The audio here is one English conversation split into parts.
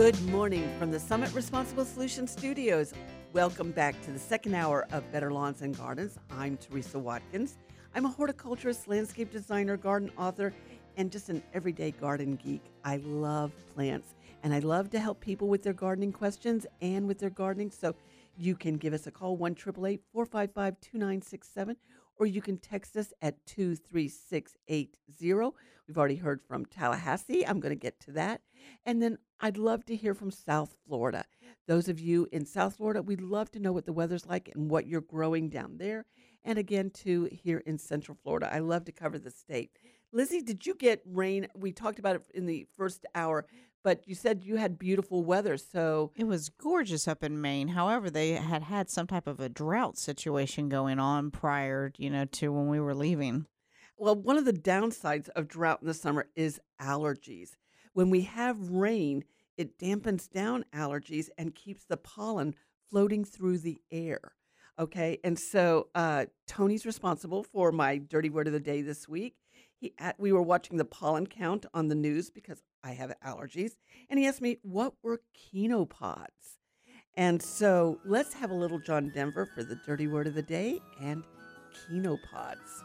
Good morning from the Summit Responsible Solutions Studios. Welcome back to the second hour of Better Lawns and Gardens. I'm Teresa Watkins. I'm a horticulturist, landscape designer, garden author, and just an everyday garden geek. I love plants and I love to help people with their gardening questions and with their gardening. So you can give us a call 1 455 2967 or you can text us at 23680. We've already heard from Tallahassee. I'm going to get to that. And then I'd love to hear from South Florida. Those of you in South Florida, we'd love to know what the weather's like and what you're growing down there. And again, too, here in Central Florida. I love to cover the state. Lizzie, did you get rain? We talked about it in the first hour, but you said you had beautiful weather. So it was gorgeous up in Maine. However, they had had some type of a drought situation going on prior, you know, to when we were leaving. Well, one of the downsides of drought in the summer is allergies. When we have rain, it dampens down allergies and keeps the pollen floating through the air. Okay, and so uh, Tony's responsible for my dirty word of the day this week. He, we were watching the pollen count on the news because I have allergies. And he asked me, what were chenopods? And so let's have a little John Denver for the dirty word of the day and chenopods.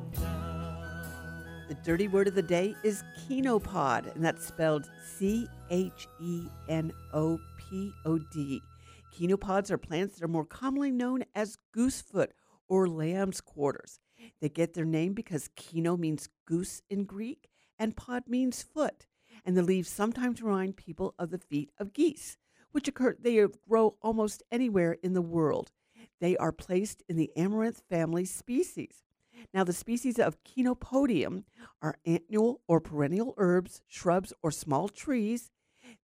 The dirty word of the day is chenopod, and that's spelled C H E N O P O D. Chenopods are plants that are more commonly known as goosefoot or lamb's quarters. They get their name because cheno means goose in Greek and pod means foot, and the leaves sometimes remind people of the feet of geese, which occur they grow almost anywhere in the world. They are placed in the amaranth family species. Now, the species of Chenopodium are annual or perennial herbs, shrubs, or small trees.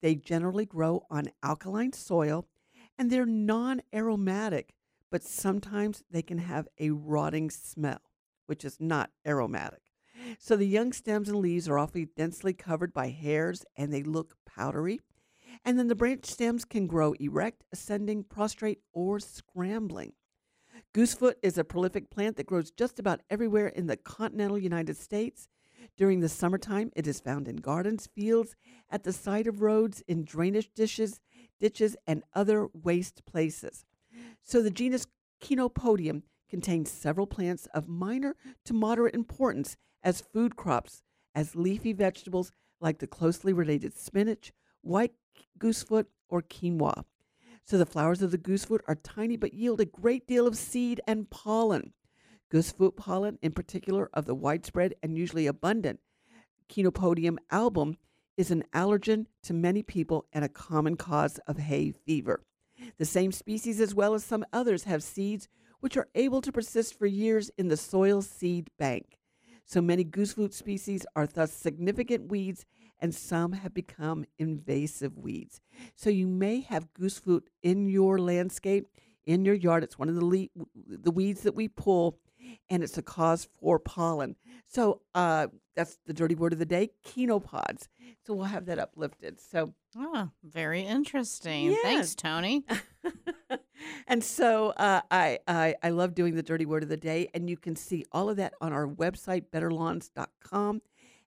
They generally grow on alkaline soil and they're non aromatic, but sometimes they can have a rotting smell, which is not aromatic. So the young stems and leaves are often densely covered by hairs and they look powdery. And then the branch stems can grow erect, ascending, prostrate, or scrambling. Goosefoot is a prolific plant that grows just about everywhere in the continental United States. During the summertime, it is found in gardens, fields, at the side of roads, in drainage dishes, ditches, and other waste places. So the genus Chenopodium contains several plants of minor to moderate importance as food crops, as leafy vegetables like the closely related spinach, white goosefoot, or quinoa. So the flowers of the goosefoot are tiny but yield a great deal of seed and pollen. Goosefoot pollen, in particular of the widespread and usually abundant Chenopodium album, is an allergen to many people and a common cause of hay fever. The same species, as well as some others, have seeds which are able to persist for years in the soil seed bank. So many goosefoot species are thus significant weeds, and some have become invasive weeds. So you may have goosefoot in your landscape, in your yard. It's one of the le- the weeds that we pull, and it's a cause for pollen. So uh, that's the dirty word of the day: chenopods. So we'll have that uplifted. So oh, very interesting. Yeah. Thanks, Tony. and so uh, I, I I love doing the dirty word of the day, and you can see all of that on our website, betterlawns.com,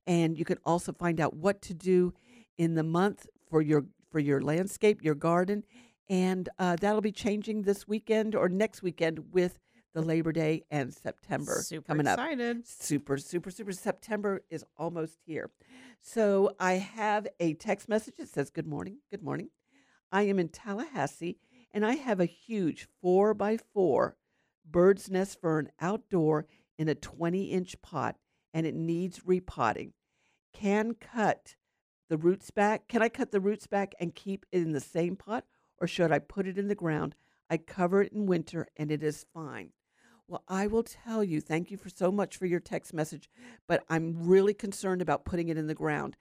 and you can also find out what to do in the month for your for your landscape, your garden, and uh, that'll be changing this weekend or next weekend with the Labor Day and September super coming excited. up. Super, super, super. September is almost here. So I have a text message that says, Good morning. Good morning. I am in Tallahassee and I have a huge four by four bird's nest fern outdoor in a 20 inch pot and it needs repotting. Can cut the roots back. Can I cut the roots back and keep it in the same pot or should I put it in the ground? I cover it in winter and it is fine. Well, I will tell you, thank you for so much for your text message, but I'm really concerned about putting it in the ground.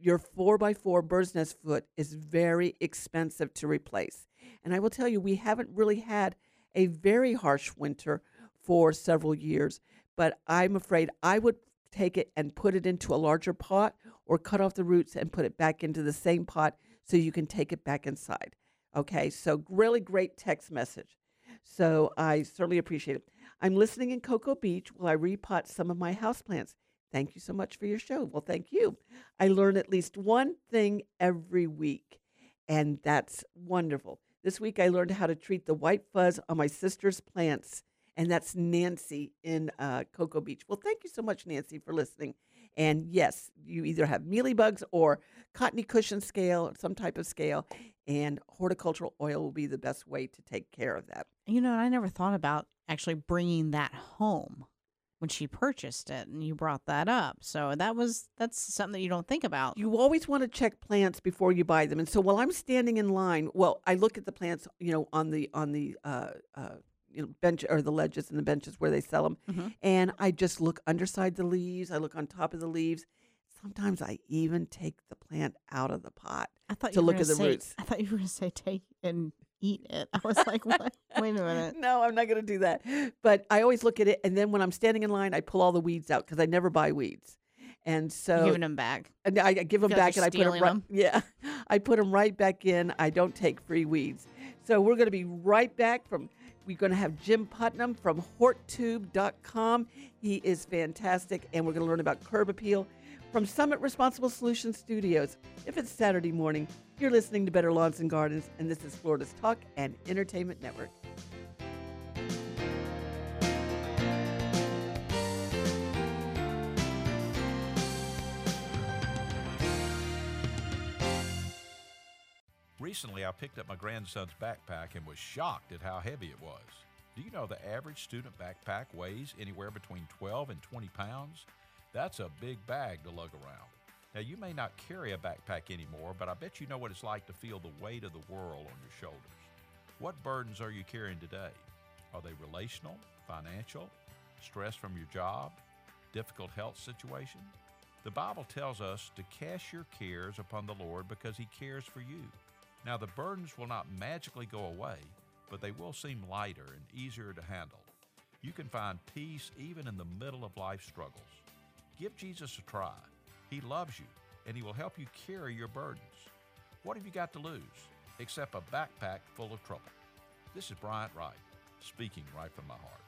your 4x4 bird's nest foot is very expensive to replace. And I will tell you, we haven't really had a very harsh winter for several years, but I'm afraid I would take it and put it into a larger pot or cut off the roots and put it back into the same pot so you can take it back inside. Okay, so really great text message. So I certainly appreciate it. I'm listening in Cocoa Beach while I repot some of my houseplants. Thank you so much for your show. Well, thank you. I learn at least one thing every week, and that's wonderful. This week I learned how to treat the white fuzz on my sister's plants, and that's Nancy in uh, Cocoa Beach. Well, thank you so much, Nancy, for listening. And yes, you either have mealybugs or cottony cushion scale, or some type of scale, and horticultural oil will be the best way to take care of that. You know, I never thought about actually bringing that home when she purchased it and you brought that up. So that was that's something that you don't think about. You always want to check plants before you buy them. And so while I'm standing in line, well, I look at the plants, you know, on the on the uh, uh, you know bench or the ledges and the benches where they sell them, Mhm. and I just look underside the leaves. I look on top of the leaves. Sometimes I even take the plant out of the pot. I thought to you were look at the say, roots. I thought you were going to say take and eat it. I was like, what? Wait a minute. No, I'm not going to do that. But I always look at it, and then when I'm standing in line, I pull all the weeds out because I never buy weeds. And so Giving them back. And I, I give them like back and I put them right. 'em? Yeah, I put them right back in. I don't take free weeds. So we're going to be right back from. We're going to have Jim Putnam from HortTube.com. He is fantastic, and we're going to learn about curb appeal from Summit Responsible Solutions Studios. If it's Saturday morning, you're listening to Better Lawns and Gardens, and this is Florida's Talk and Entertainment Network. Recently, I picked up my grandson's backpack and was shocked at how heavy it was. Do you know the average student backpack weighs anywhere between 12 and 20 pounds? That's a big bag to lug around. Now, you may not carry a backpack anymore, but I bet you know what it's like to feel the weight of the world on your shoulders. What burdens are you carrying today? Are they relational, financial, stress from your job, difficult health situation? The Bible tells us to cast your cares upon the Lord because He cares for you. Now, the burdens will not magically go away, but they will seem lighter and easier to handle. You can find peace even in the middle of life struggles. Give Jesus a try. He loves you, and He will help you carry your burdens. What have you got to lose except a backpack full of trouble? This is Bryant Wright, speaking right from my heart.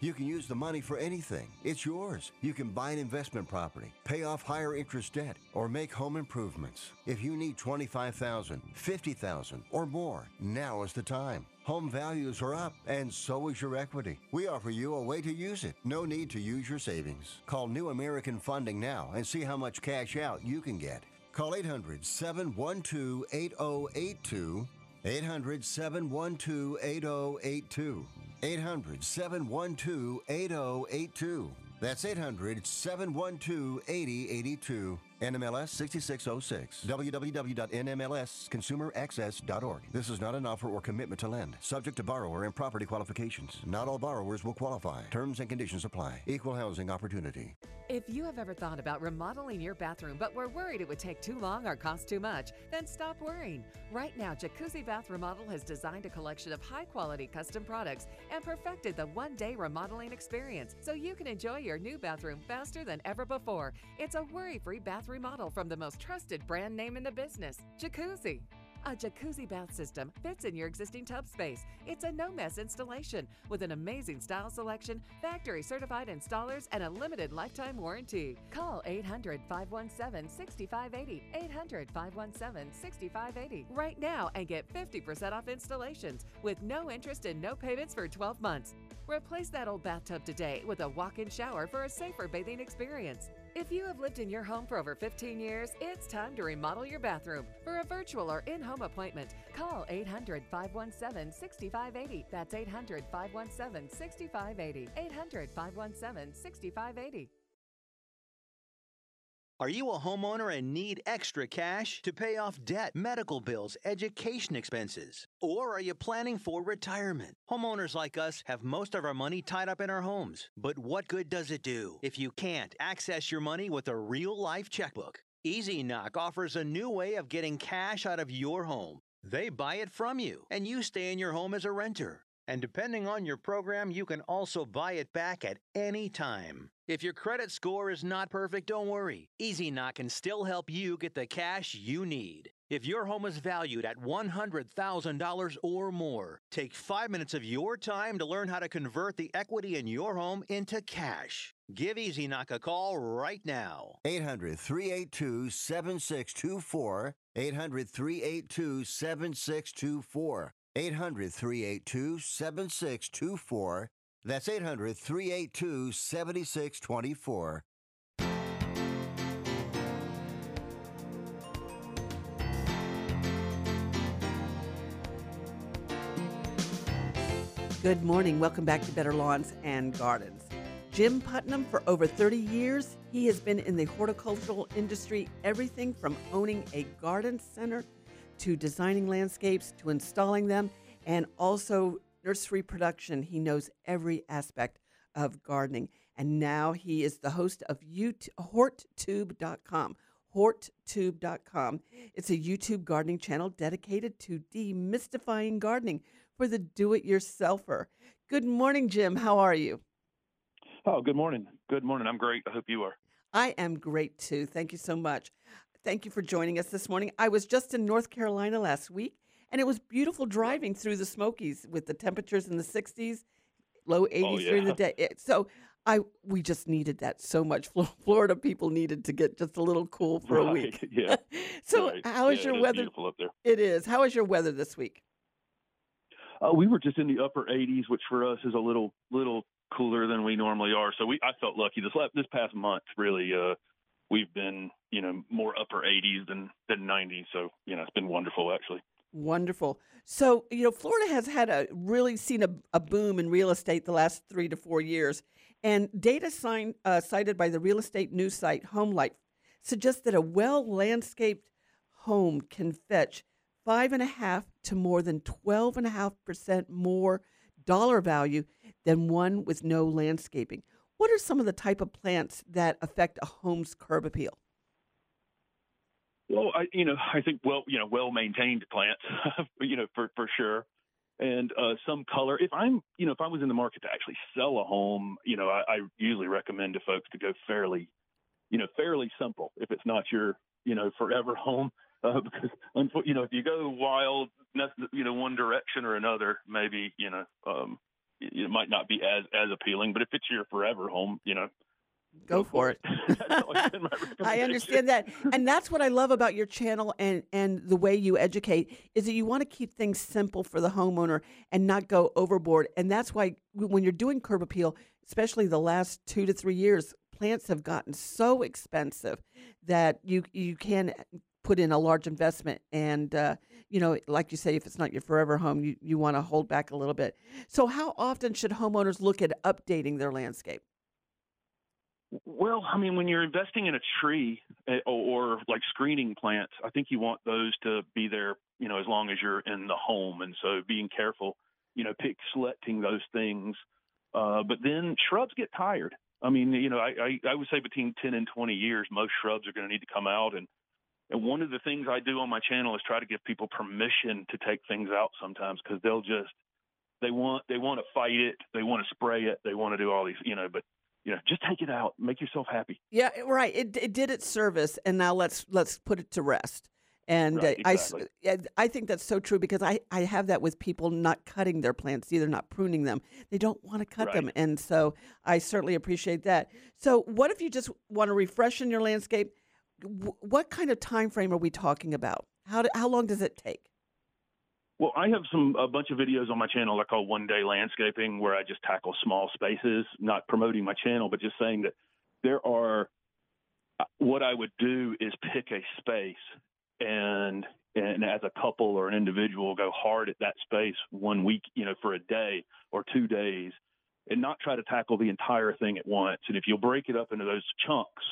You can use the money for anything. It's yours. You can buy an investment property, pay off higher interest debt, or make home improvements. If you need 25,000, 50,000 or more, now is the time. Home values are up and so is your equity. We offer you a way to use it. No need to use your savings. Call New American Funding now and see how much cash out you can get. Call 800 712 8082. 800 712 8082. 800 712 8082. That's 800 712 8082. NMLS 6606. www.nmlsconsumeraccess.org. This is not an offer or commitment to lend. Subject to borrower and property qualifications. Not all borrowers will qualify. Terms and conditions apply. Equal housing opportunity. If you have ever thought about remodeling your bathroom but were worried it would take too long or cost too much, then stop worrying. Right now, Jacuzzi Bath Remodel has designed a collection of high quality custom products and perfected the one day remodeling experience so you can enjoy your new bathroom faster than ever before. It's a worry free remodel from the most trusted brand name in the business, Jacuzzi. A jacuzzi bath system fits in your existing tub space. It's a no mess installation with an amazing style selection, factory certified installers, and a limited lifetime warranty. Call 800 517 6580. 800 517 6580 right now and get 50% off installations with no interest and no payments for 12 months. Replace that old bathtub today with a walk in shower for a safer bathing experience. If you have lived in your home for over 15 years, it's time to remodel your bathroom. For a virtual or in home appointment, call 800 517 6580. That's 800 517 6580. 800 517 6580. Are you a homeowner and need extra cash to pay off debt, medical bills, education expenses? Or are you planning for retirement? Homeowners like us have most of our money tied up in our homes. But what good does it do if you can't access your money with a real life checkbook? Easy Knock offers a new way of getting cash out of your home. They buy it from you, and you stay in your home as a renter. And depending on your program, you can also buy it back at any time. If your credit score is not perfect, don't worry. Easy Knock can still help you get the cash you need. If your home is valued at $100,000 or more, take five minutes of your time to learn how to convert the equity in your home into cash. Give Easy Knock a call right now. 800 382 7624. 800 382 7624. 800 382 7624. That's 800 382 7624. Good morning. Welcome back to Better Lawns and Gardens. Jim Putnam, for over 30 years, he has been in the horticultural industry, everything from owning a garden center to designing landscapes to installing them and also nursery production. He knows every aspect of gardening. And now he is the host of HortTube, horttube.com. Horttube.com. It's a YouTube gardening channel dedicated to demystifying gardening for the do it yourselfer. Good morning, Jim. How are you? Oh, good morning. Good morning. I'm great. I hope you are. I am great too. Thank you so much. Thank you for joining us this morning. I was just in North Carolina last week, and it was beautiful driving through the Smokies with the temperatures in the 60s, low 80s Oh, during the day. It- So I we just needed that so much. Florida people needed to get just a little cool for a week. yeah, so right. how is Yeah, your it is weather? Beautiful up there. It is. How is your weather this week? Uh, we were just in the upper 80s, which for us is a little little cooler than we normally are. So we I felt lucky this la- this past month. Really, uh, we've been you know more upper 80s than than 90s. So you know it's been wonderful actually. Wonderful. So, you know, Florida has had a really seen a, a boom in real estate the last three to four years. And data uh, cited by the real estate news site HomeLight suggests that a well landscaped home can fetch five and a half to more than 12 and a half percent more dollar value than one with no landscaping. What are some of the type of plants that affect a home's curb appeal? Well, I you know I think well you know well maintained plants, you know for for sure, and uh, some color. If I'm you know if I was in the market to actually sell a home, you know I, I usually recommend to folks to go fairly, you know fairly simple. If it's not your you know forever home, uh, because you know if you go wild, you know one direction or another, maybe you know um, it, it might not be as as appealing. But if it's your forever home, you know Go for it. That's always been my I understand that. And that's what I love about your channel and, and the way you educate is that you want to keep things simple for the homeowner and not go overboard. And that's why when you're doing curb appeal, especially the last two to three years, plants have gotten so expensive that you you can put in a large investment and uh, you know like you say if it's not your forever home you, you want to hold back a little bit so how often should homeowners look at updating their landscape Well, I mean, when you're investing in a tree eh, or, or like screening plants, I think you want those to be there, you know, as long as you're in the home. And so being careful, you know, pick selecting those things. Uh, but then shrubs get tired. I mean, you know, I, I, I would say between 10 and 20 years, most shrubs are going to need to come out. And, and one of the things I do on my channel is try to give people permission to take things out sometimes because they'll just, they want, they want to fight it. They want to spray it. They want to do all these, you know, but you know, just take it out, make yourself happy. Yeah, right. It it did its service, and now let's let's put it to rest. And Right, uh, I exactly. yeah, I think that's so true because I I have that with people not cutting their plants, either not pruning them. They don't want to cut them, and so I certainly appreciate that. So, what if you just want to refresh in your landscape? Wh- What kind of time frame are we talking about? How do, how long does it take? Well, I have some a bunch of videos on my channel I call One Day Landscaping, where I just tackle small spaces, not promoting my channel, but just saying that there are. uh, What I would do is pick a space, and and as a couple or an individual, go hard at that space one week, you know, for a day or two days, and not try to tackle the entire thing at once. And if you'll break it up into those chunks,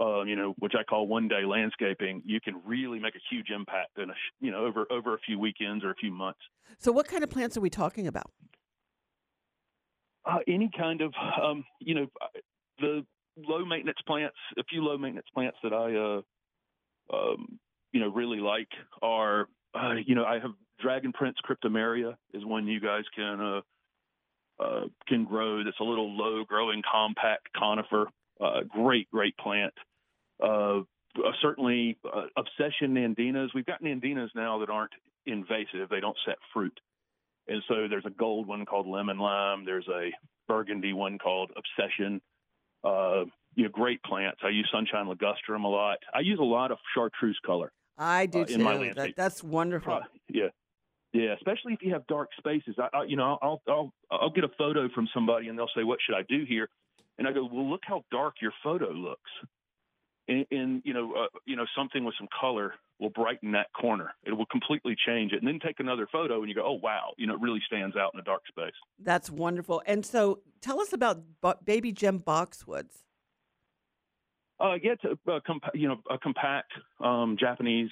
uh, you know, which I call one day landscaping, you can really make a huge impact in a, you know, over over a few weekends or a few months. So, what kind of plants are we talking about? Uh, any kind of, um, you know, the low maintenance plants. A few low maintenance plants that I, uh, um, you know, really like are, uh, you know, I have Dragon Prince cryptomeria is one you guys can uh, uh, can grow. That's a little low growing, compact conifer. Uh, great, great plant. Uh, certainly, uh, obsession nandinas. We've got nandinas now that aren't invasive. They don't set fruit. And so there's a gold one called lemon lime. There's a burgundy one called obsession. Uh, you know, great plants. I use sunshine ligustrum a lot. I use a lot of chartreuse color. I do uh, too. That, that's wonderful. Uh, yeah, yeah. Especially if you have dark spaces. I, I you know, I'll I'll I'll get a photo from somebody and they'll say, "What should I do here?" And I go, "Well, look how dark your photo looks." And, and you know, uh, you know, something with some color will brighten that corner. It will completely change it. And then take another photo and you go, "Oh wow!" You know, it really stands out in a dark space. That's wonderful. And so, tell us about baby gem boxwoods. Uh, yeah, it's a, a compa- you know a compact um, Japanese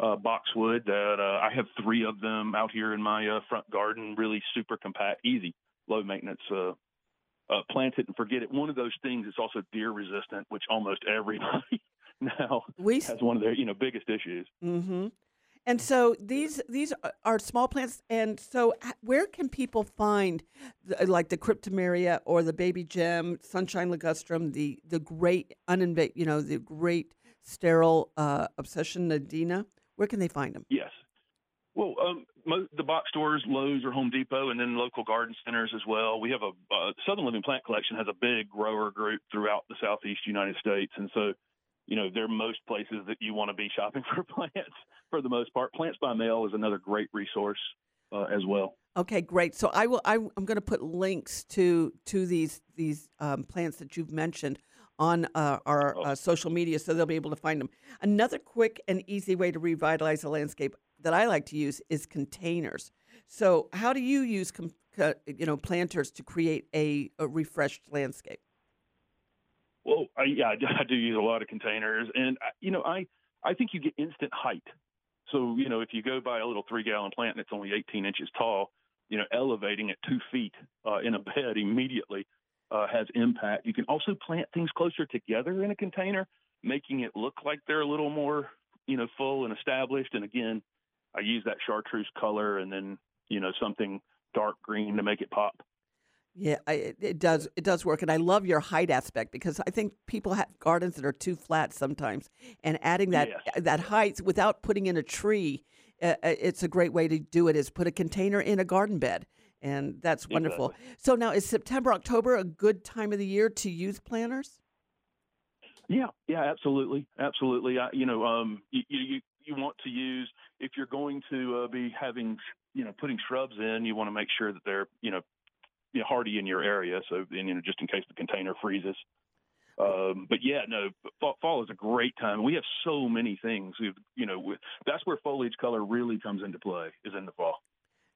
uh, boxwood that uh, I have three of them out here in my uh, front garden. Really super compact, easy, low maintenance. Uh, uh, plant it and forget it. One of those things is also deer resistant, which almost everybody now We has one of their you know biggest issues. Mm-hmm. And so these these are- small plants. And so, where can people find the, like the cryptomeria or the baby gem, sunshine ligustrum, the the great uninvasive, you know, the great sterile uh, obsession nandina? Where can they find them? Yes. Well, um, mo- the box stores, Lowe's or Home Depot, and then local garden centers as well. We have a uh, Southern Living Plant Collection has a big grower group throughout the Southeast United States, and so you know they're most places that you want to be shopping for plants for the most part. Plants by Mail is another great resource uh, as well. Okay, great. So I will. I, I'm going to put links to to these these um, plants that you've mentioned on uh, our uh, social media, so they'll be able to find them. Another quick and easy way to revitalize a landscape that I like to use is containers. So how do you use com- co- you know planters to create a, a refreshed landscape? Well, I, yeah, I do- use a lot of containers, and you know, I I think you get instant height. So you know, if you go buy a little three gallon plant and it's only 18 inches tall, you know, elevating it two feet uh, in a bed immediately uh, has impact. You can also plant things closer together in a container, making it look like they're a little more, you know, full and established. And again, I use that chartreuse color and then you know something dark green to make it pop. Yeah, I, it, it does. It does work, and I love your height aspect because I think people have gardens that are too flat sometimes, and adding that Yes. that height without putting in a tree, uh, uh, it's a great way to do it. Is put a container in a garden bed, and that's wonderful. So now, is September, October a good time of the year to use planters? Yeah, yeah, absolutely, absolutely. I, you know, um, you, you you want to use if you're going to uh, be having, you know, putting shrubs in, you want to make sure that they're, you know, you know, hardy in your area. So, and, you know, just in case the container freezes. Um, but yeah, no, fall, fall is a great time. We have so many things. We've, you know, we, that's where foliage color really comes into play is in the fall.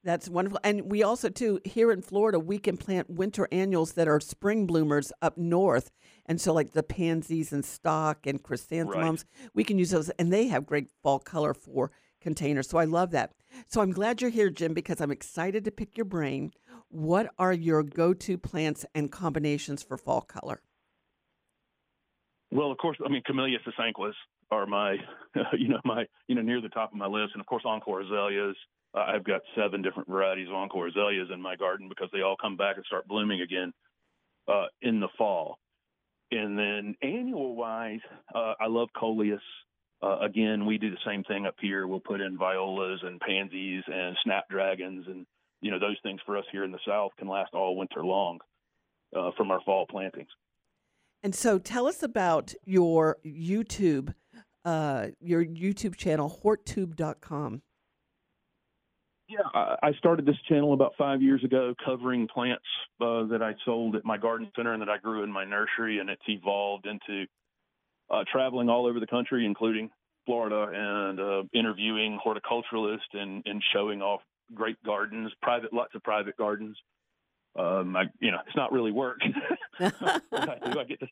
That's wonderful. And we also, too, here in Florida, we can plant winter annuals that are spring bloomers up north. And so, like the pansies and stock and chrysanthemums, we can use those, and they have great fall color for containers. So I love that. So I'm glad you're here, Jim, because I'm excited to pick your brain. What are your go to plants and combinations for fall color? Well, of course, I mean, Camellia sasanquas are my, you know, my, you know, near the top of my list. And of course, Encore azaleas. I've got seven different varieties of Encore azaleas in my garden because they all come back and start blooming again uh, in the fall. And then annual wise, uh, I love coleus. Uh, again, we do the same thing up here. We'll put in violas and pansies and snapdragons, and you know those things for us here in the south can last all winter long uh, from our fall plantings. And so tell us about your YouTube, uh, your YouTube channel, horttube.com. Yeah, I started this channel about five years ago, covering plants uh, that I sold at my garden center and that I grew in my nursery, and it's evolved into uh, traveling all over the country, including Florida, and uh, interviewing horticulturalists and, and showing off great gardens, private, lots of private gardens, um, I, you know, it's not really work. I do. I get to,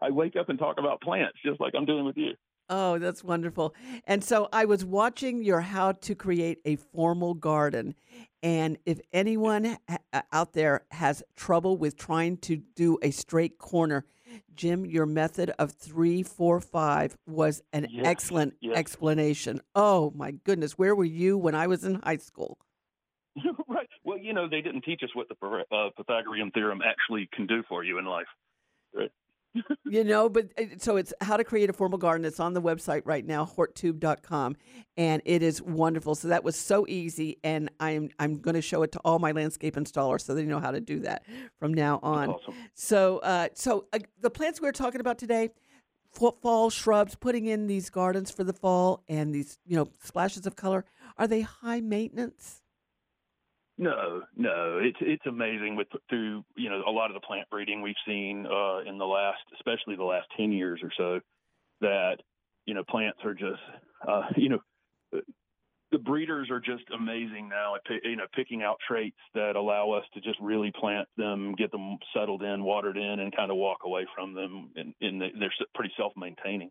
I wake up and talk about plants just like I'm doing with you. Oh, that's wonderful. And so I was watching your how to create a formal garden. And if anyone ha- out there has trouble with trying to do a straight corner, Jim, your method of three, four, five was an Yes, excellent yes. explanation. Oh, my goodness. Where were you when I was in high school? right. Well, you know, they didn't teach us what the uh, Pythagorean theorem actually can do for you in life. Right. You know, but uh, so it's how to create a formal garden. It's on the website right now, horttube.com, and it is wonderful. So that was so easy, and I'm I'm going to show it to all my landscape installers so they know how to do that from now on. awesome. So, uh, so uh, the plants we're talking about today, fall shrubs, putting in these gardens for the fall, and these you know splashes of color. Are they high maintenance? No, no, it's it's amazing with through you know a lot of the plant breeding we've seen uh, in the last, especially the last ten years or so, that you know plants are just uh, you know the breeders are just amazing now at you know picking out traits that allow us to just really plant them, get them settled in, watered in, and kind of walk away from them, and, and they- they're pretty self-maintaining.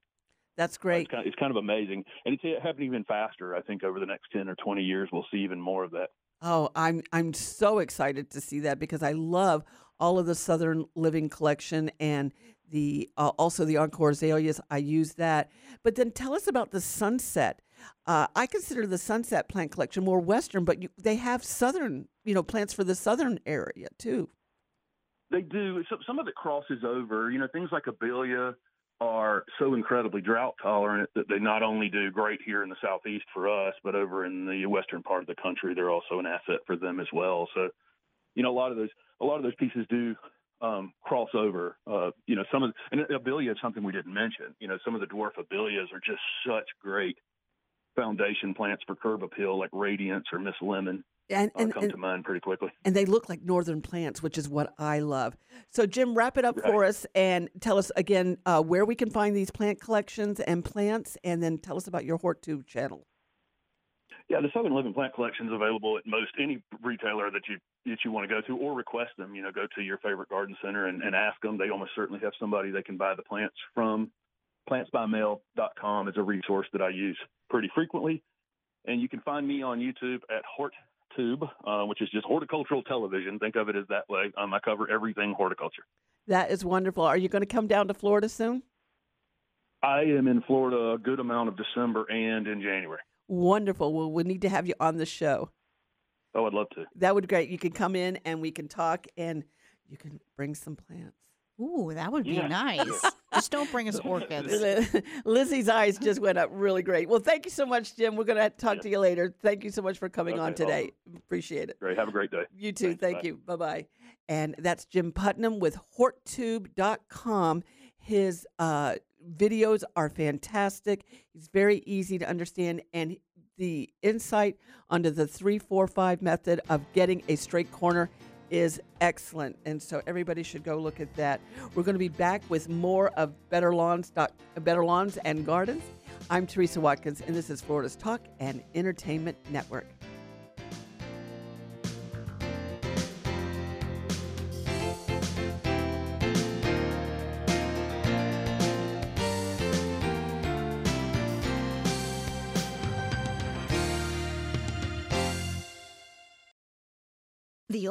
That's It's great. kind, of, it's kind of amazing, and it's happening even faster. I think over the next ten or twenty years, we'll see even more of that. Oh, I'm I'm so excited to see that because I love all of the Southern Living collection and the uh, also the Encore azaleas. I use that. But then tell us about the Sunset. Uh, I consider the Sunset plant collection more Western, but you, they have Southern, you know, plants for the Southern area too. They do. So, some of it crosses over. You know, things like abelia are so incredibly drought tolerant that they not only do great here in the southeast for us, but over in the western part of the country, they're also an asset for them as well. So, you know, a lot of those a lot of those pieces do um, cross over. Uh, you know, some of and abelia is something we didn't mention. You know, some of the dwarf abelias are just such great foundation plants for curb appeal, like Radiance or Miss Lemon. And uh, and, come and, to mind pretty quickly. and they look like northern plants, which is what I love. So, Jim, wrap it up for us and tell us again uh, where we can find these plant collections and plants, and then tell us about your HortTube channel. Yeah, the Southern Living Plant Collection is available at most any retailer that you that you want to go to, or request them. You know, go to your favorite garden center and, and ask them. They almost certainly have somebody they can buy the plants from. Plantsbymail.com is a resource that I use pretty frequently, and you can find me on YouTube at HortTube, uh, which is just horticultural television. Think of it as that way. Um, I cover everything horticulture. That is wonderful. Are you going to come down to Florida soon? I am in Florida a good amount of December and in January. Wonderful. Well, we need to have you on the show. Oh, I'd love to. That would be great. You can come in and we can talk and you can bring some plants. Ooh, that would be Yeah. nice. Just don't bring us orchids. Lizzie's eyes just went up really great. Well, thank you so much, Jim. We're going to talk to you later. Thank you so much for coming on Okay, today. Appreciate it. Great. Have a great day. You too. Thanks. Thank Bye. you. Bye bye. And that's Jim Putnam with HortTube.com. His uh, videos are fantastic. He's very easy to understand, and the insight onto the three, four, five method of getting a straight corner is excellent. And so everybody should go look at that. We're going to be back with more of Better Lawns, Better Lawns and Gardens. I'm Teresa Watkins, and this is Florida's Talk and Entertainment Network.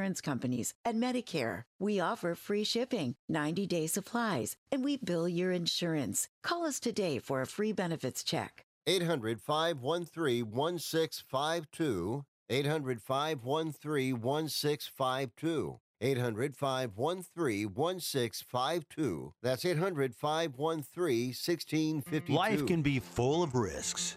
insurance companies and Medicare. We offer free shipping, 90 day supplies, and we bill your insurance. Call us today for a free benefits check. 800 513 1652. 800 513 1652. 800 513 1652. That's 800 513 1652. Life can be full of risks.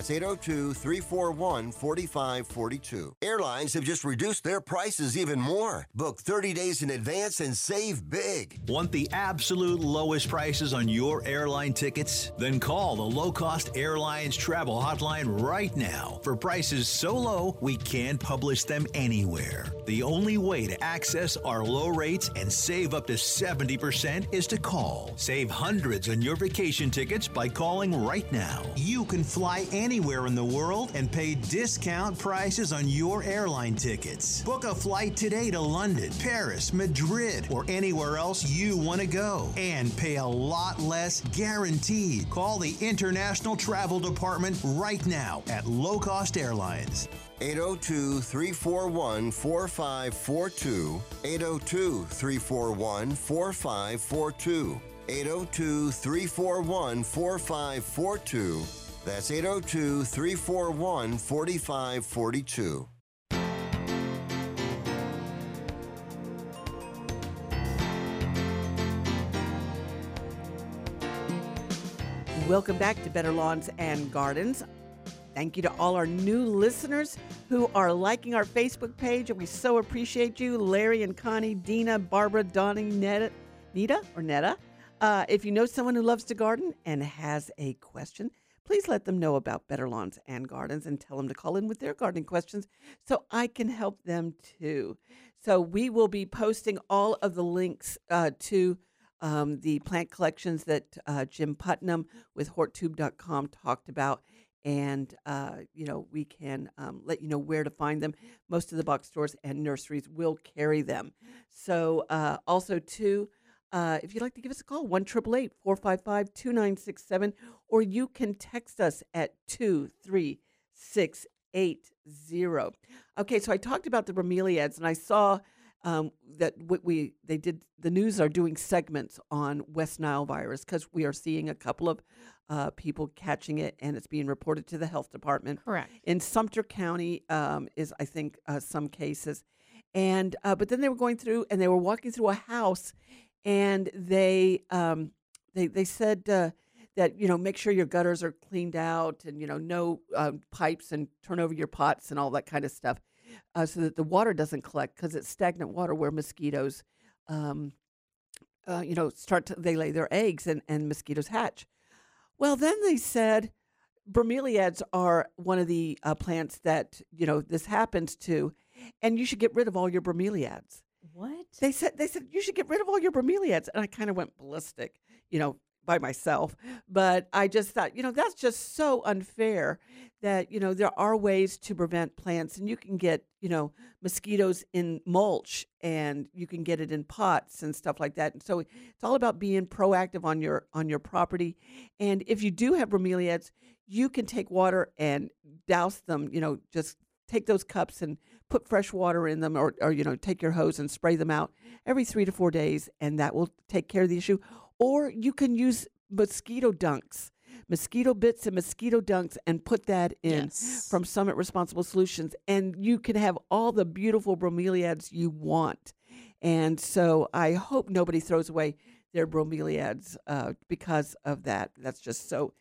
That's 802 341 4542. Airlines have just reduced their prices even more. Book 30 days in advance and save big. Want the absolute lowest prices on your airline tickets? Then call the Low Cost Airlines Travel Hotline right now for prices so low we can't publish them anywhere. The only way to access our low rates and save up to 70% is to call. Save hundreds on your vacation tickets by calling right now. You can fly anywhere in the world and pay discount prices on your airline tickets. Book a flight today to London, Paris, Madrid, or anywhere else you want to go and pay a lot less guaranteed. Call the International Travel Department right now at Low Cost Airlines. 802 341 4542. 802 341 4542. 802 341 4542. That's 802 341 4542. Welcome back to Better Lawns and Gardens. Thank you to all our new listeners who are liking our Facebook page, and we so appreciate you. Larry and Connie, Dina, Barbara, Donnie, Netta, Nita, or Netta. Uh, if you know someone who loves to garden and has a question, please let them know about Better Lawns and Gardens and tell them to call in with their gardening questions so I can help them too. So we will be posting all of the links uh, to um, the plant collections that uh, Jim Putnam with HortTube.com talked about. And, uh, you know, we can um, let you know where to find them. Most of the box stores and nurseries will carry them. So, uh, also, too, uh, if you'd like to give us a call, 1 455 2967, or you can text us at 23680. Okay, so I talked about the bromeliads, and I saw um, that what we they did the news are doing segments on West Nile virus because we are seeing a couple of uh, people catching it, and it's being reported to the health department. Correct. In Sumter County um, is I think uh, some cases, and uh, but then they were going through and they were walking through a house, and they um, they they said. Uh, that you know, make sure your gutters are cleaned out, and you know, no um, pipes, and turn over your pots, and all that kind of stuff uh, so that the water doesn't collect because it's stagnant water where mosquitoes, um, uh, you know, start to they lay their eggs and, and mosquitoes hatch. Well, then they said bromeliads are one of the uh, plants that you know this happens to, and you should get rid of all your bromeliads. What they said? They said you should get rid of all your bromeliads, and I kind of went ballistic. You know, by myself. But I just thought, you know, that's just so unfair that, you know, there are ways to prevent plants and you can get, you know, mosquitoes in mulch and you can get it in pots and stuff like that. And so it's all about being proactive on your on your property. And if you do have bromeliads, you can take water and douse them, you know, just take those cups and put fresh water in them or, or you know take your hose and spray them out every three to four days and that will take care of the issue or you can use mosquito dunks, mosquito bits and mosquito dunks, and put that in Yes. from Summit Responsible Solutions. And you can have all the beautiful bromeliads you want. And so I hope nobody throws away their bromeliads uh, because of that. That's just so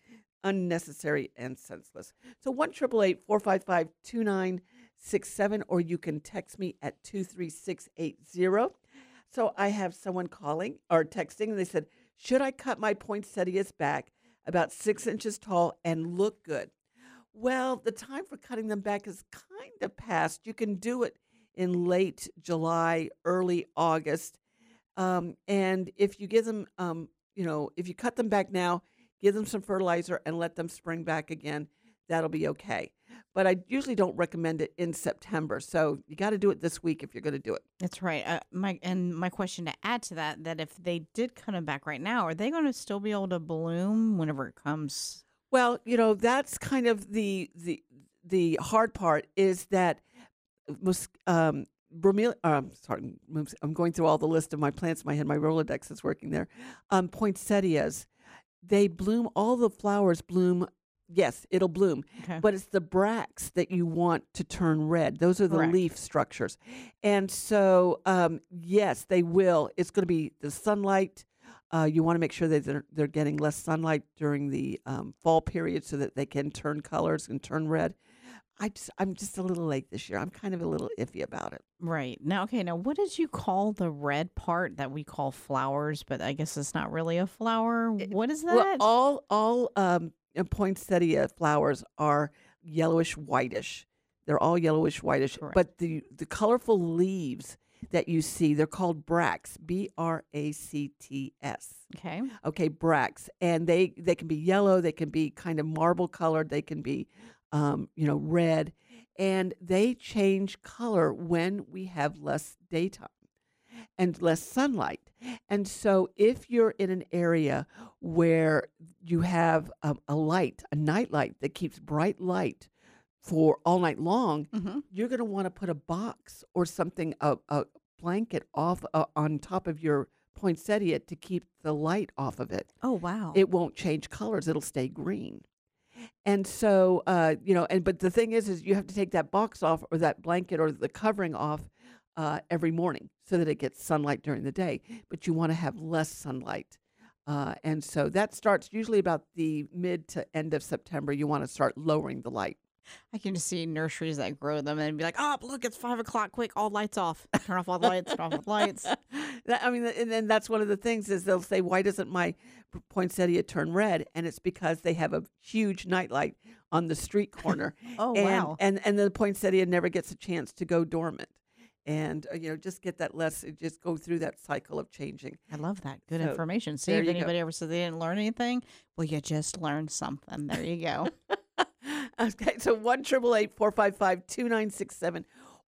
unnecessary and senseless. So 1 455 2967, or you can text me at 23680. So I have someone calling or texting, and they said, Should I cut my poinsettias back about six inches tall and look good? Well, the time for cutting them back is kind of past. You can do it in late July, early August. Um, and if you give them, um, you know, if you cut them back now, give them some fertilizer and let them spring back again, that'll be okay. But I usually don't recommend it in September. So you got to do it this week if you're going to do it. That's right. Uh, my and my question to add to that that if they did cut them back right now, are they going to still be able to bloom whenever it comes? Well, you know, that's kind of the the the hard part is that um bromelia um sorry I'm going through all the list of my plants in my head my Rolodex is working there. Um poinsettias they bloom all the flowers bloom yes, it'll bloom. Okay. But it's the bracts that you want to turn red. Those are the Correct. leaf structures. And so um yes, they will. It's going to be the sunlight uh, you want to make sure that they're, they're getting less sunlight during the um, fall period so that they can turn colors and turn red. I just, I'm just a little late this year. I'm kind of a little iffy about it. Right. Now, okay, now what did you call the red part that we call flowers, but I guess it's not really a flower? What is that? Well, all all um, uh, poinsettia flowers are yellowish whitish. They're all yellowish whitish, Correct. but the the colorful leaves that you see, they're called bracts. B R A C T S. okay. okay bracts and they they can be yellow they can be kind of marble colored they can be um, you know red and they change color when we have less daytime and less sunlight and so if you're in an area where you have um, a light a night light that keeps bright light for all night long Mm-hmm. you're going to want to put a box or something a, a blanket off uh, on top of your poinsettia to keep the light off of it Oh, wow. it won't change colors it'll stay green and so uh, you know and but the thing is is you have to take that box off or that blanket or the covering off uh, every morning so that it gets sunlight during the day but you want to have less sunlight uh, and so that starts usually about the mid to end of september you want to start lowering the light I can just see nurseries that grow them and be like, oh, look, it's five o'clock. Quick, all lights off. Turn off all the lights, turn off all the lights. That- I mean, and then that's one of the things is they'll say, "Why doesn't my poinsettia turn red?" And it's because they have a huge nightlight on the street corner. Oh, and, wow. And and the poinsettia never gets a chance to go dormant, and uh, you know just get that less, just go through that cycle of changing. I love that. Good So, information. See if you go. anybody ever said they didn't learn anything. Well, you just learned something. There you go. okay, so one triple eight four five five two nine six seven,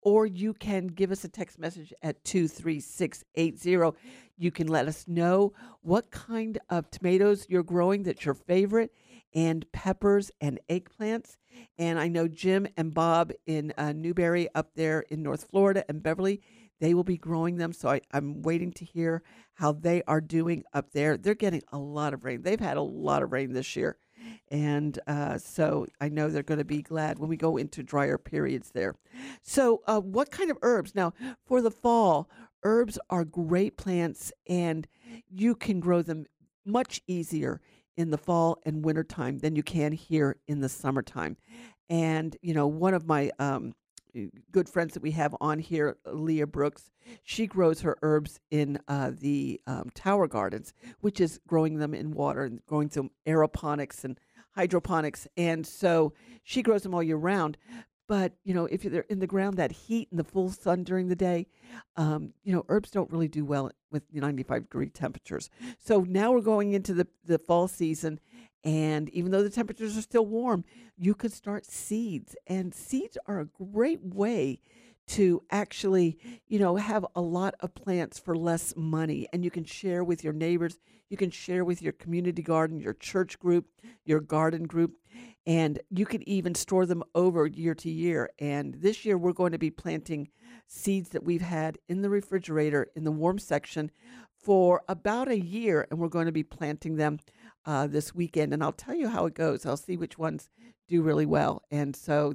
or you can give us a text message at 23680. You can let us know what kind of tomatoes you're growing that's your favorite, and peppers and eggplants. And I know Jim and Bob in uh, Newberry up there in North Florida and Beverly, they will be growing them. So I, I'm waiting to hear how they are doing up there. They're getting a lot of rain. They've had a lot of rain this year. And uh, so I know they're going to be glad when we go into drier periods there. So, uh, what kind of herbs? Now, for the fall, herbs are great plants and you can grow them much easier in the fall and winter time than you can here in the summertime. And, you know, one of my um, good friends that we have on here, Leah Brooks, she grows her herbs in uh, the um, tower gardens, which is growing them in water and growing them aeroponics and hydroponics. And so she grows them all year round. But, you know, if they're in the ground, that heat and the full sun during the day, um, you know, herbs don't really do well with 95 degree temperatures. So now we're going into the, the fall season. And even though the temperatures are still warm, you could start seeds. And seeds are a great way to actually, you know, have a lot of plants for less money. And you can share with your neighbors, you can share with your community garden, your church group, your garden group, and you can even store them over year to year. And this year, we're going to be planting seeds that we've had in the refrigerator in the warm section for about a year, and we're going to be planting them uh, this weekend. And I'll tell you how it goes. I'll see which ones do really well. And so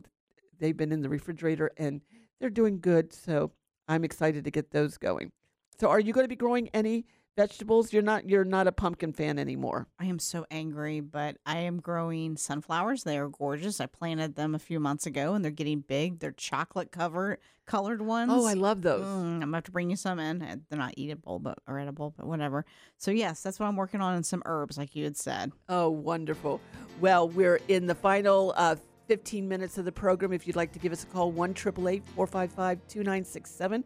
they've been in the refrigerator and they're doing good. So I'm excited to get those going. So, are you going to be growing any vegetables? You're not. You're not a pumpkin fan anymore. I am so angry, but I am growing sunflowers. They are gorgeous. I planted them a few months ago, and they're getting big. They're chocolate covered colored ones. Oh, I love those. Mm, I'm gonna have to bring you some in. Uh, They're not eatable, but or edible, but whatever. So yes, that's what I'm working on, and some herbs, like you had said. Oh, wonderful. Well, we're in the final uh, 15 minutes of the program. If you'd like to give us a call, 1 455 2967,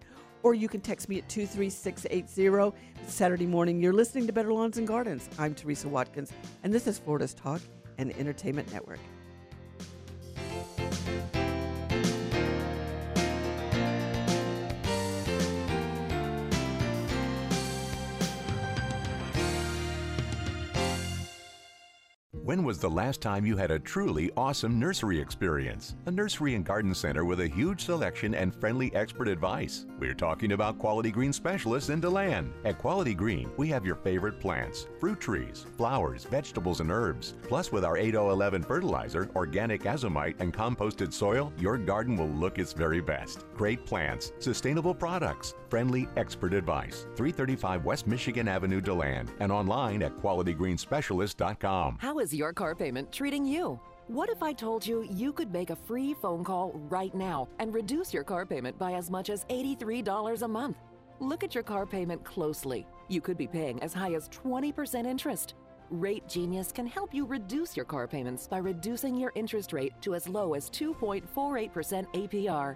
or you can text me at 23680. It's Saturday morning. You're listening to Better Lawns and Gardens. I'm Teresa Watkins, and this is Florida's Talk and Entertainment Network. When was the last time you had a truly awesome nursery experience? A nursery and garden center with a huge selection and friendly expert advice. We're talking about Quality Green specialists in DeLand. At Quality Green, we have your favorite plants, fruit trees, flowers, vegetables, and herbs. Plus, with our 8011 fertilizer, organic azomite, and composted soil, your garden will look its very best. Great plants, sustainable products, friendly expert advice. 335 West Michigan Avenue, DeLand, and online at qualitygreenspecialist.com. How is your car payment treating you? What if I told you you could make a free phone call right now and reduce your car payment by as much as $83 a month? Look at your car payment closely. You could be paying as high as 20% interest. Rate Genius can help you reduce your car payments by reducing your interest rate to as low as 2.48% APR.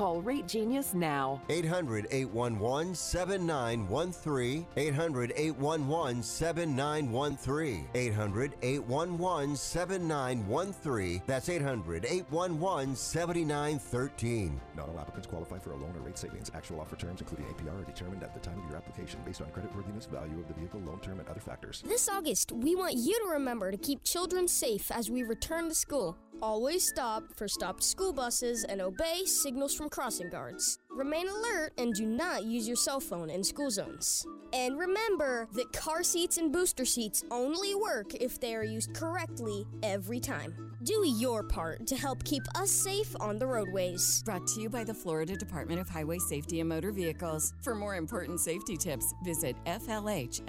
Call Rate Genius now. 800 811 7913. 800 811 7913. 800 811 7913. That's 800 811 7913. Not all applicants qualify for a loan or rate savings. Actual offer terms, including APR, are determined at the time of your application based on creditworthiness, value of the vehicle, loan term, and other factors. This August, we want you to remember to keep children safe as we return to school. Always stop for stopped school buses and obey signals from crossing guards. Remain alert and do not use your cell phone in school zones. And remember that car seats and booster seats only work if they are used correctly every time. Do your part to help keep us safe on the roadways. Brought to you by the Florida Department of Highway Safety and Motor Vehicles. For more important safety tips, visit flhsmv.gov.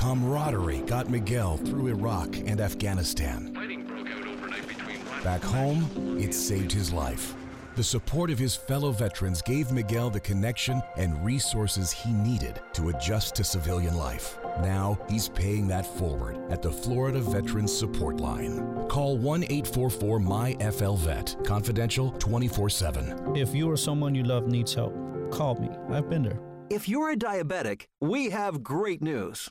Camaraderie got Miguel through Iraq and Afghanistan. Back home, it saved his life. The support of his fellow veterans gave Miguel the connection and resources he needed to adjust to civilian life. Now he's paying that forward at the Florida Veterans Support Line. Call 1 844 MyFLVET, confidential 24 7. If you or someone you love needs help, call me. I've been there. If you're a diabetic, we have great news.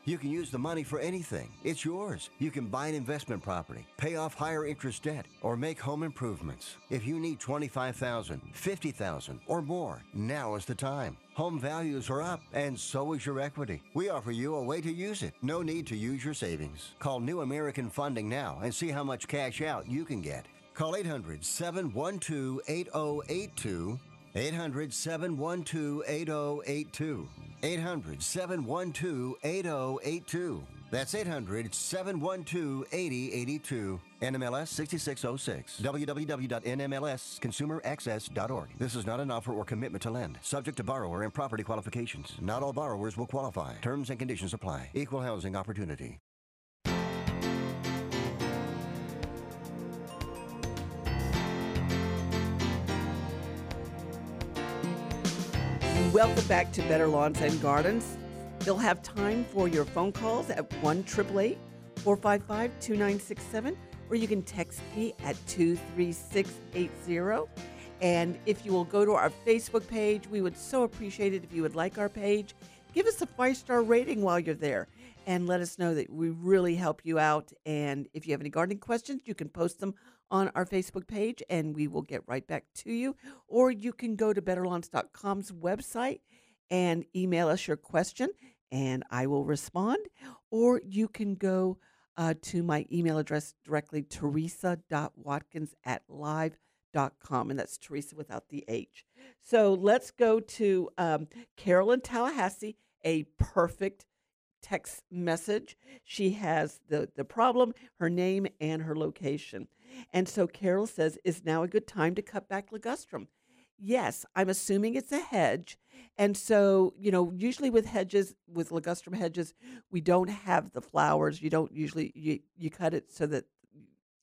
You can use the money for anything. It's yours. You can buy an investment property, pay off higher interest debt, or make home improvements. If you need 25,000, 50,000 or more, now is the time. Home values are up and so is your equity. We offer you a way to use it. No need to use your savings. Call New American Funding now and see how much cash out you can get. Call 800 712 8082 800 712 8082. 800 712 8082. That's 800 712 8082. NMLS 6606. www.nmlsconsumeraccess.org. This is not an offer or commitment to lend. Subject to borrower and property qualifications. Not all borrowers will qualify. Terms and conditions apply. Equal housing opportunity. Welcome back to Better Lawns and Gardens. You'll have time for your phone calls at 1 455 2967, or you can text me at 23680. And if you will go to our Facebook page, we would so appreciate it if you would like our page. Give us a five star rating while you're there and let us know that we really help you out. And if you have any gardening questions, you can post them on our Facebook page and we will get right back to you. Or you can go to betterlawns.com's website and email us your question and I will respond. Or you can go uh, to my email address directly, teresa.watkins at live.com. And that's Teresa without the H. So let's go to um, Carol in Tallahassee, a perfect text message. She has the, the problem, her name, and her location. And so Carol says, Is now a good time to cut back ligustrum? Yes, I'm assuming it's a hedge. And so, you know, usually with hedges, with ligustrum hedges, we don't have the flowers. You don't usually, you, you cut it so that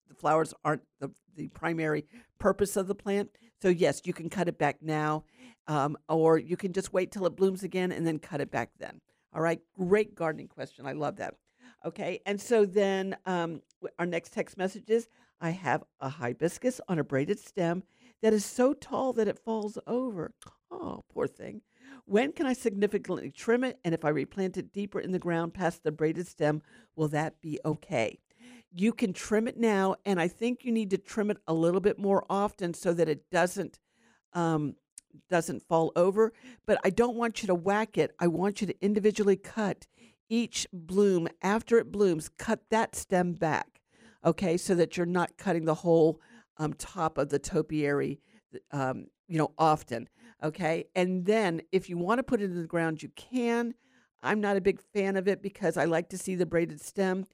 the flowers aren't the, the primary purpose of the plant. So, yes, you can cut it back now, um, or you can just wait till it blooms again and then cut it back then. All right, great gardening question. I love that. Okay, and so then um, our next text message is I have a hibiscus on a braided stem that is so tall that it falls over. Oh, poor thing. When can I significantly trim it? And if I replant it deeper in the ground past the braided stem, will that be okay? You can trim it now, and I think you need to trim it a little bit more often so that it doesn't um, doesn't fall over. But I don't want you to whack it. I want you to individually cut each bloom after it blooms. Cut that stem back, okay, so that you're not cutting the whole um, top of the topiary, um, you know, often. Okay. And then if you want to put it in the ground, you can. I'm not a big fan of it because I like to see the braided stem.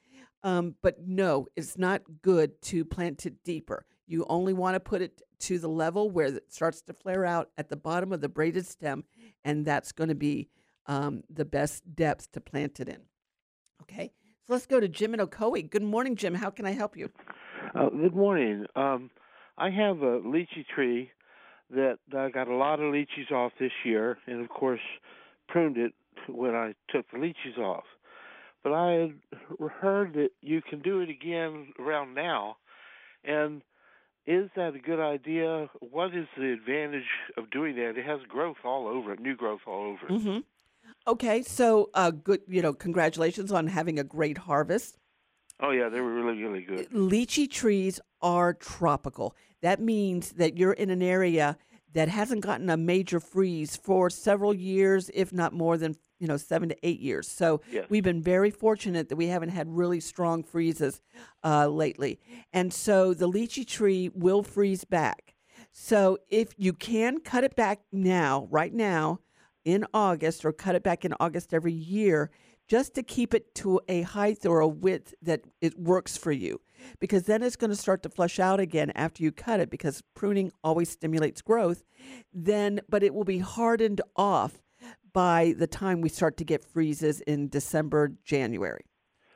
Um, but no, it's not good to plant it deeper. You only want to put it to the level where it starts to flare out at the bottom of the braided stem, and that's going to be um, the best depth to plant it in. Okay, so let's go to Jim and Ocoee. Good morning, Jim. How can I help you? Uh, good morning. Um, I have a lychee tree that I got a lot of lychees off this year, and of course pruned it when I took the lychees off. But I had heard that you can do it again around now, and is that a good idea? What is the advantage of doing that? It has growth all over it, new growth all over it. Mm-hmm. Okay, so uh, good. You know, congratulations on having a great harvest. Oh yeah, they were really really good. Lychee trees are tropical. That means that you're in an area that hasn't gotten a major freeze for several years, if not more than you know seven to eight years. So Yes. we've been very fortunate that we haven't had really strong freezes uh, lately, and so the lychee tree will freeze back. So if you can cut it back now, right now, in August, or cut it back in August every year, just to keep it to a height or a width that it works for you because then it's going to start to flush out again after you cut it because pruning always stimulates growth then but it will be hardened off by the time we start to get freezes in December January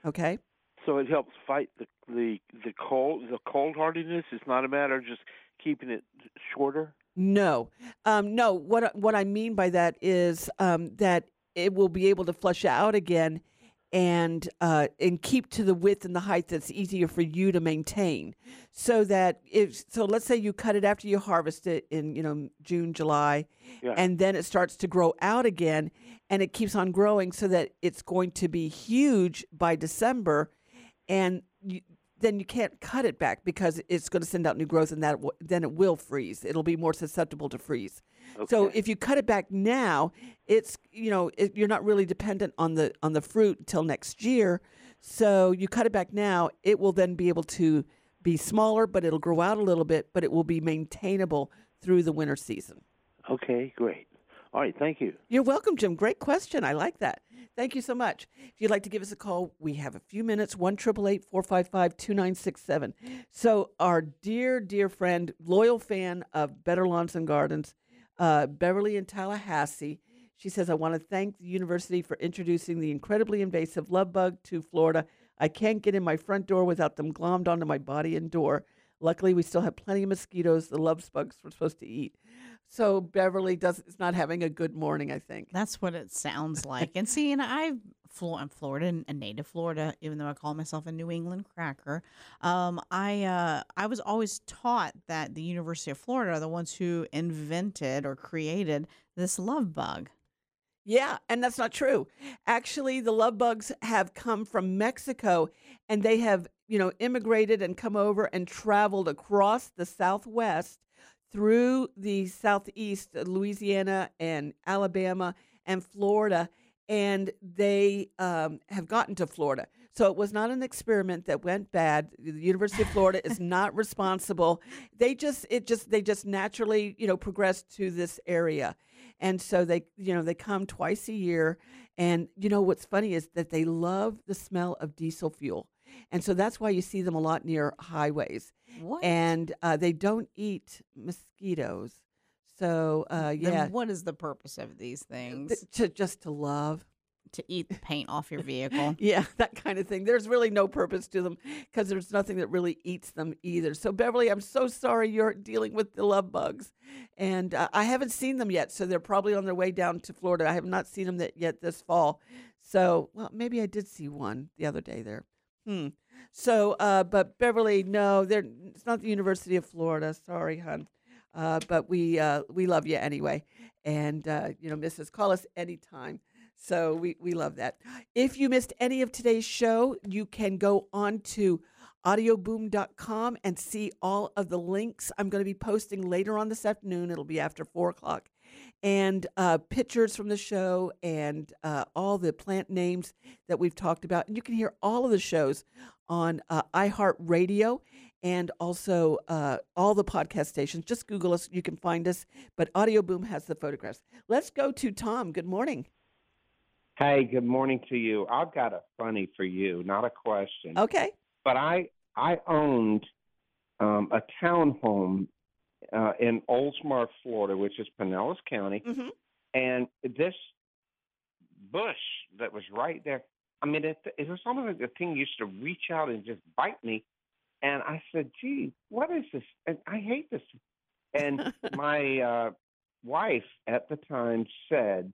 okay So it helps fight the the the cold the cold hardiness. It's not a matter of just keeping it shorter. No, um, no. What I- what I mean by that is um, that it will be able to flush out again, and uh, and keep to the width and the height that's easier for you to maintain. So that if so, let's say you cut it after you harvest it in you know June, July, Yeah. and then it starts to grow out again, and it keeps on growing so that it's going to be huge by December, and you, then you can't cut it back because it's going to send out new growth, and that w- then it will freeze. It'll be more susceptible to freeze. So if you cut it back now, it's you know it, you're not really dependent on the on the fruit until next year. So you cut it back now, it will then be able to be smaller, but it'll grow out a little bit, but it will be maintainable through the winter season. Okay, great. All right, thank you. You're welcome, Jim. Great question. I like that. Thank you so much. If you'd like to give us a call, we have a few minutes. One triple eight four five five two nine six seven. So our dear, dear friend, loyal fan of Better Lawns and Gardens, uh, Beverly in Tallahassee. She says, I want to thank the university for introducing the incredibly invasive love bug to Florida. I can't get in my front door without them glommed onto my body and door. Luckily, we still have plenty of mosquitoes the love bugs were supposed to eat. So Beverly does is not having a good morning, I think. That's what it sounds like. and see, and I'm Florida, a native Florida, even though I call myself a New England cracker. Um, I uh, I was always taught that the University of Florida are the ones who invented or created this love bug. Yeah, and that's not true. Actually, the love bugs have come from Mexico and they have, you know, immigrated and come over and traveled across the Southwest through the Southeast, Louisiana and Alabama and Florida, and they um, have gotten to Florida. So it was not an experiment that went bad. The University of Florida is not responsible. They just it just they just naturally, you know, progressed to this area. And so they, you know, they come twice a year. And you know what's funny is that they love the smell of diesel fuel, and so that's why you see them a lot near highways. What? And uh, they don't eat mosquitoes. So uh, Then yeah, what is the purpose of these things? th- to just to love. to eat the paint off your vehicle. Yeah, that kind of thing. There's really no purpose to them because there's nothing that really eats them either. So, Beverly, I'm so sorry you're dealing with the love bugs. And uh, I haven't seen them yet. So, they're probably on their way down to Florida. I have not seen them that yet this fall. So, well, maybe I did see one the other day there. Hmm. So, uh, but Beverly, no, they're, it's not the University of Florida. Sorry, hon. Uh, but we uh, we love you anyway. And, uh, you know, Mrs. Call us anytime. So we, we love that. If you missed any of today's show, you can go on to audioboom.com and see all of the links I'm going to be posting later on this afternoon. It'll be after four o'clock. And uh, pictures from the show and uh, all the plant names that we've talked about. And you can hear all of the shows on uh, iHeartRadio and also uh, all the podcast stations. Just Google us, you can find us. But Audio Boom has the photographs. Let's go to Tom. Good morning. Hey, good morning to you. I've got a funny for you, not a question. Okay. But I I owned um, a townhome uh, in Oldsmar, Florida, which is Pinellas County, Mm-hmm. and this bush that was right there. I mean, it, it was almost like the thing used to reach out and just bite me. And I said, "Gee, what is this?" And I hate this. And my uh, wife at the time said,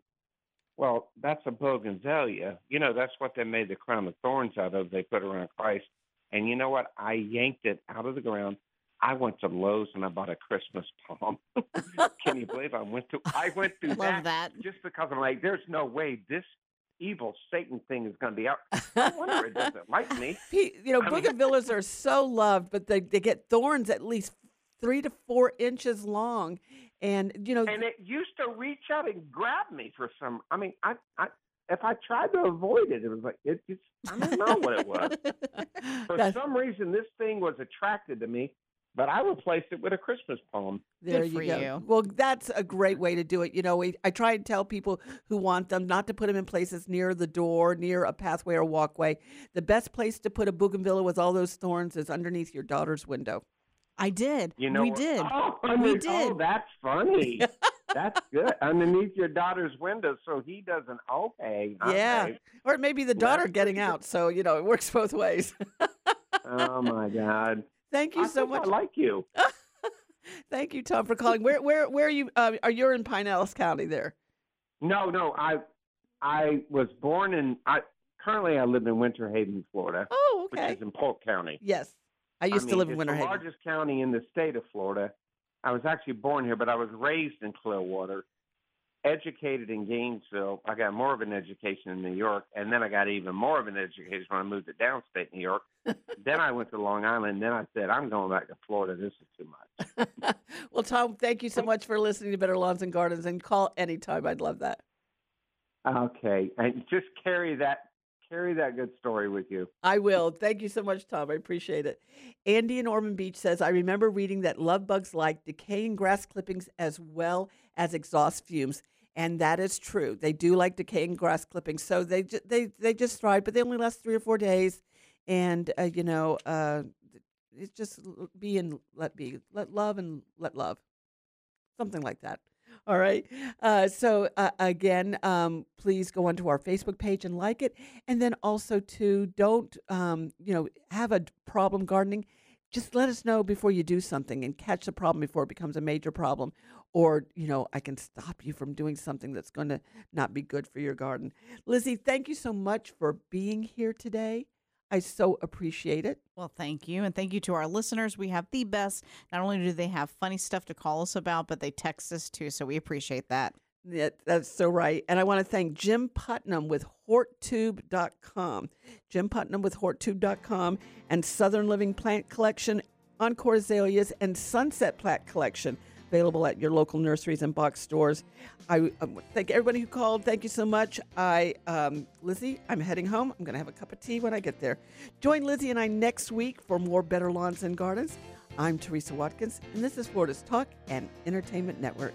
well, that's a bougainvillea. You know, that's what they made the crown of thorns out of. They put around Christ. And you know what? I yanked it out of the ground. I went to Lowe's and I bought a Christmas palm. Can you believe I went to I went through Love that. just because I'm like, there's no way this evil Satan thing is going to be out. I wonder it doesn't like me. He, you know, I mean- bougainvilleas are so loved, but they, they get thorns at least three to four inches long. And you know, and it used to reach out and grab me for some. I mean, I, I if I tried to avoid it, it was like it just. I don't know what it was. For That's- some reason, this thing was attracted to me, but I replaced it with a Christmas palm. There you go. Well, that's a great way to do it. You know, we, I try and tell people who want them not to put them in places near the door, near a pathway or walkway. The best place to put a bougainvillea with all those thorns is underneath your daughter's window. I did. You know, we did. Oh, we oh, did. Oh, that's funny. that's good. Underneath your daughter's window, so he doesn't. Okay. Yeah. okay. Or maybe the daughter getting out. So, you know, it works both ways. Oh my God. Thank you I so much. I like you. Thank you, Tom, for calling. Where where where are you? Uh, are you in Pinellas County there? No, no. I I was born in. I currently I live in Winter Haven, Florida. Oh, okay. Which is in Polk County. Yes. I used to mean, live in it's Winter the Haven. largest county in the state of Florida. I was actually born here, but I was raised in Clearwater, educated in Gainesville. I got more of an education in New York, and then I got even more of an education when I moved to downstate New York. then I went to Long Island. Then I said, I'm going back to Florida. This is too much. Well, Tom, thank you so much for listening to Better Lawns and Gardens and call anytime. I'd love that. Okay, and just carry that carry that good story with you. I will. Thank you so much, Tom. I appreciate it. Andy in Ormond Beach says, I remember reading that love bugs like decaying grass clippings as well as exhaust fumes. And that is true. They do like decaying grass clippings. So they they they just thrive, but they only last three or four days. And uh, you know, uh, it's just be and let be, let love and let love, something like that. All right. Uh, so uh, again, um, please go onto our Facebook page and like it, and then also to don't um, you know have a problem gardening. Just let us know before you do something and catch the problem before it becomes a major problem, or you know I can stop you from doing something that's going to not be good for your garden. Lizzie, thank you so much for being here today. I so appreciate it. Well, thank you. And thank you to our listeners. We have the best. Not only do they have funny stuff to call us about, but they text us too. So we appreciate that. Yeah, that's so right. And I want to thank Jim Putnam with HortTube.com. Jim Putnam with HortTube.com and Southern Living Plant Collection, Encore Azaleas, and Sunset Plant Collection available at your local nurseries and box stores. I um, thank everybody who called. Thank you so much. I, um, Lizzie, I'm heading home. I'm going to have a cup of tea when I get there. Join Lizzie and I next week for more Better Lawns and Gardens. I'm Teresa Watkins, and this is Florida's Talk and Entertainment Network.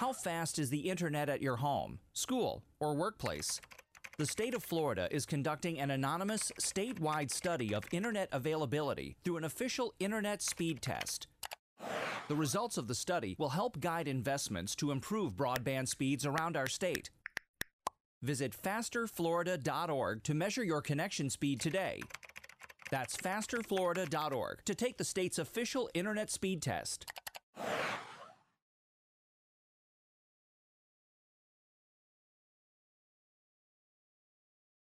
How fast is the internet at your home, school, or workplace? The state of Florida is conducting an anonymous statewide study of internet availability through an official internet speed test. The results of the study will help guide investments to improve broadband speeds around our state. Visit fasterflorida.org to measure your connection speed today. That's fasterflorida.org to take the state's official internet speed test.